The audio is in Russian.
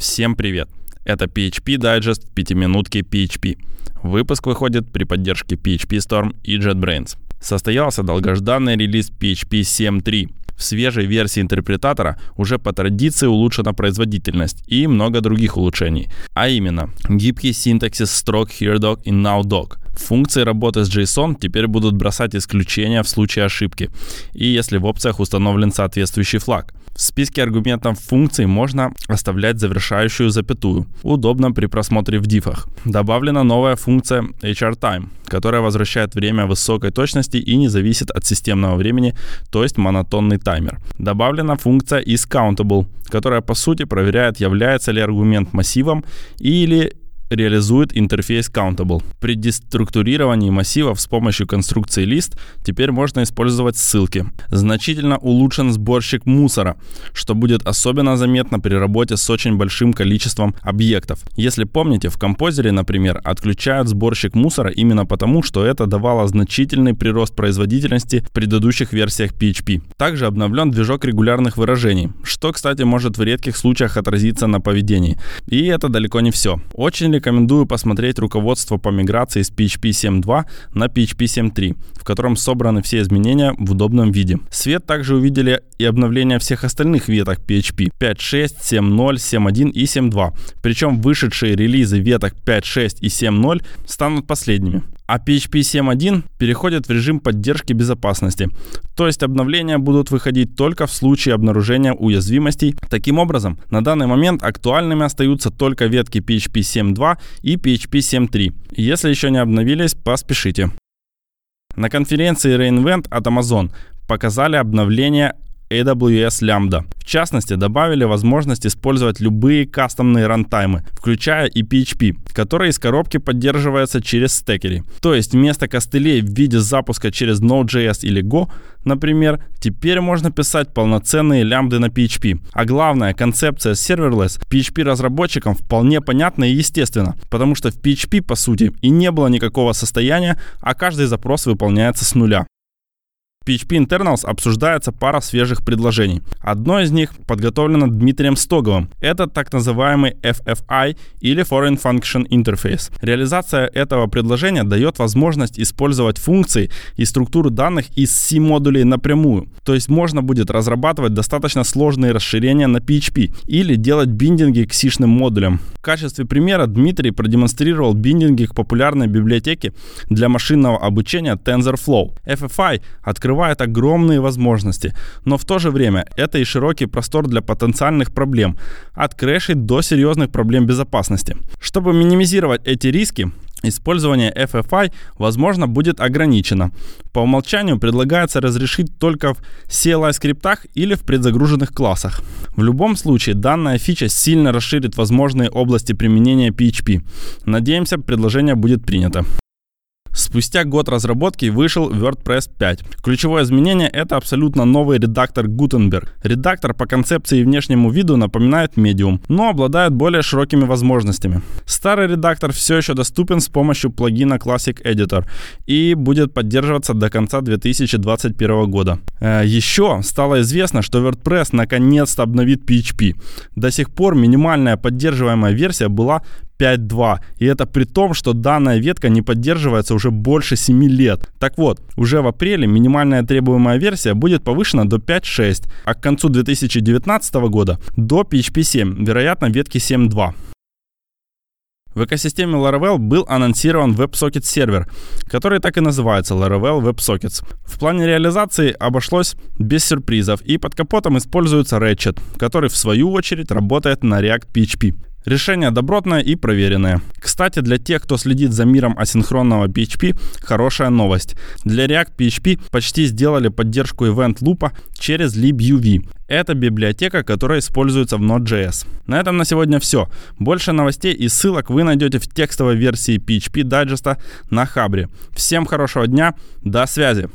Всем привет! Это PHP Digest в пятиминутке PHP. Выпуск выходит при поддержке PHP Storm и JetBrains. Состоялся долгожданный релиз PHP 7.3. В свежей версии интерпретатора уже по традиции улучшена производительность и много других улучшений. А именно, гибкий синтаксис строк HereDoc и NowDoc. Функции работы с JSON теперь будут бросать исключения в случае ошибки, и если в опциях установлен соответствующий флаг. В списке аргументов функций можно оставлять завершающую запятую. Удобно при просмотре в дифах. Добавлена новая функция HRTime, которая возвращает время высокой точности и не зависит от системного времени, то есть монотонный таймер. Добавлена функция isCountable, которая по сути проверяет, является ли аргумент массивом или реализует интерфейс Countable. При деструктурировании массивов с помощью конструкции лист теперь можно использовать ссылки. Значительно улучшен сборщик мусора, что будет особенно заметно при работе с очень большим количеством объектов. Если помните, в композере, например, отключают сборщик мусора именно потому, что это давало значительный прирост производительности в предыдущих версиях PHP. Также обновлен движок регулярных выражений, что, кстати, может в редких случаях отразиться на поведении. И это далеко не все. Очень рекомендую посмотреть руководство по миграции с PHP 7.2 на PHP 7.3, в котором собраны все изменения в удобном виде. Свет также увидели и обновление всех остальных веток PHP 5.6, 7.0, 7.1 и 7.2. Причем вышедшие релизы веток 5.6 и 7.0 станут последними а PHP 7.1 переходит в режим поддержки безопасности. То есть обновления будут выходить только в случае обнаружения уязвимостей. Таким образом, на данный момент актуальными остаются только ветки PHP 7.2 и PHP 7.3. Если еще не обновились, поспешите. На конференции reInvent от Amazon показали обновление AWS Lambda. В частности, добавили возможность использовать любые кастомные рантаймы, включая и PHP, которые из коробки поддерживаются через стекери. То есть вместо костылей в виде запуска через Node.js или Go, например, теперь можно писать полноценные лямбды на PHP. А главное, концепция serverless PHP разработчикам вполне понятна и естественна, потому что в PHP, по сути, и не было никакого состояния, а каждый запрос выполняется с нуля. PHP Internals обсуждается пара свежих предложений. Одно из них подготовлено Дмитрием Стоговым. Это так называемый FFI или Foreign Function Interface. Реализация этого предложения дает возможность использовать функции и структуру данных из C-модулей напрямую. То есть можно будет разрабатывать достаточно сложные расширения на PHP или делать биндинги к C-шным модулям. В качестве примера Дмитрий продемонстрировал биндинги к популярной библиотеке для машинного обучения TensorFlow. FFI открывает открывает огромные возможности, но в то же время это и широкий простор для потенциальных проблем, от крэшей до серьезных проблем безопасности. Чтобы минимизировать эти риски, Использование FFI, возможно, будет ограничено. По умолчанию предлагается разрешить только в CLI скриптах или в предзагруженных классах. В любом случае, данная фича сильно расширит возможные области применения PHP. Надеемся, предложение будет принято. Спустя год разработки вышел WordPress 5. Ключевое изменение — это абсолютно новый редактор Gutenberg. Редактор по концепции и внешнему виду напоминает Medium, но обладает более широкими возможностями. Старый редактор все еще доступен с помощью плагина Classic Editor и будет поддерживаться до конца 2021 года. Э, еще стало известно, что WordPress наконец-то обновит PHP. До сих пор минимальная поддерживаемая версия была 5.2. И это при том, что данная ветка не поддерживается уже больше 7 лет. Так вот, уже в апреле минимальная требуемая версия будет повышена до 5.6, а к концу 2019 года до PHP 7, вероятно, ветки 7.2. В экосистеме Laravel был анонсирован WebSocket сервер, который так и называется Laravel WebSockets. В плане реализации обошлось без сюрпризов и под капотом используется Ratchet, который в свою очередь работает на React PHP. Решение добротное и проверенное. Кстати, для тех, кто следит за миром асинхронного PHP, хорошая новость. Для React PHP почти сделали поддержку event лупа через libuv. Это библиотека, которая используется в Node.js. На этом на сегодня все. Больше новостей и ссылок вы найдете в текстовой версии PHP дайджеста на Хабре. Всем хорошего дня, до связи!